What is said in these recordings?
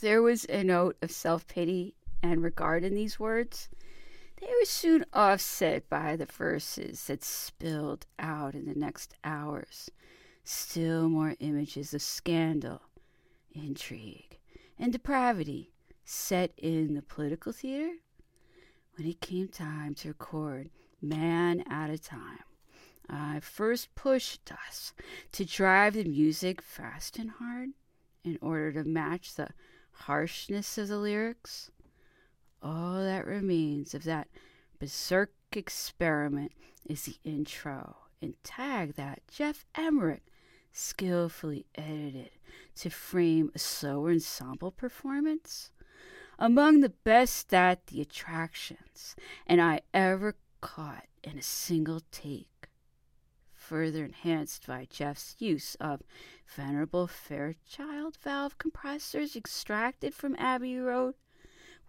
There was a note of self pity and regard in these words, they were soon offset by the verses that spilled out in the next hours. Still more images of scandal, intrigue, and depravity set in the political theater. When it came time to record Man Out of Time, I first pushed us to drive the music fast and hard in order to match the harshness of the lyrics. All that remains of that berserk experiment is the intro and tag that Geoff Emerick skillfully edited to frame a slow ensemble performance. Among the best that the attractions and I ever caught in a single take further enhanced by Geoff's use of venerable Fairchild valve compressors extracted from Abbey Road,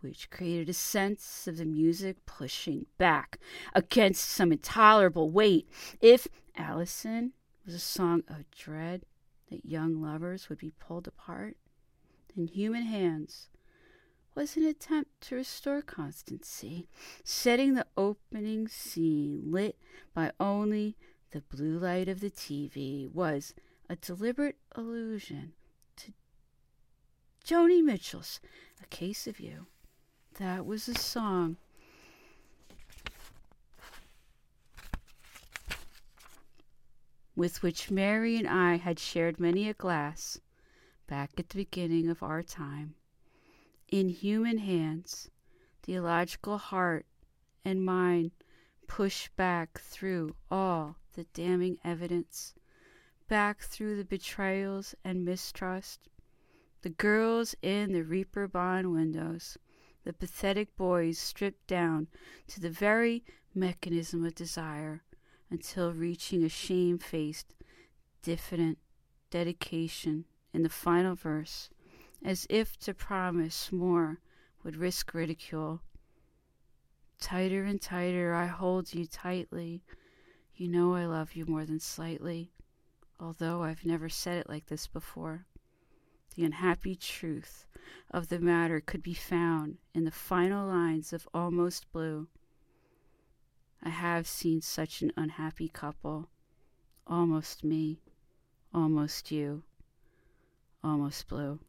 which created a sense of the music pushing back against some intolerable weight. If Alison was a song of dread that young lovers would be pulled apart, then Human Hands was an attempt to restore constancy, setting the opening scene lit by only the blue light of the TV was a deliberate allusion to Joni Mitchell's A Case of You. That was a song. With which Mary and I had shared many a glass back at the beginning of our time. In human hands, the illogical heart and mind push back through all the damning evidence, back through the betrayals and mistrust, the girls in the Reeperbahn windows, the pathetic boys stripped down to the very mechanism of desire until reaching a shame-faced, diffident dedication in the final verse, as if to promise more would risk ridicule. Tighter and tighter I hold you tightly you know I love you more than slightly, although I've never said it like this before. The unhappy truth of the matter could be found in the final lines of Almost Blue. I have seen such an unhappy couple. Almost me, almost you, almost blue.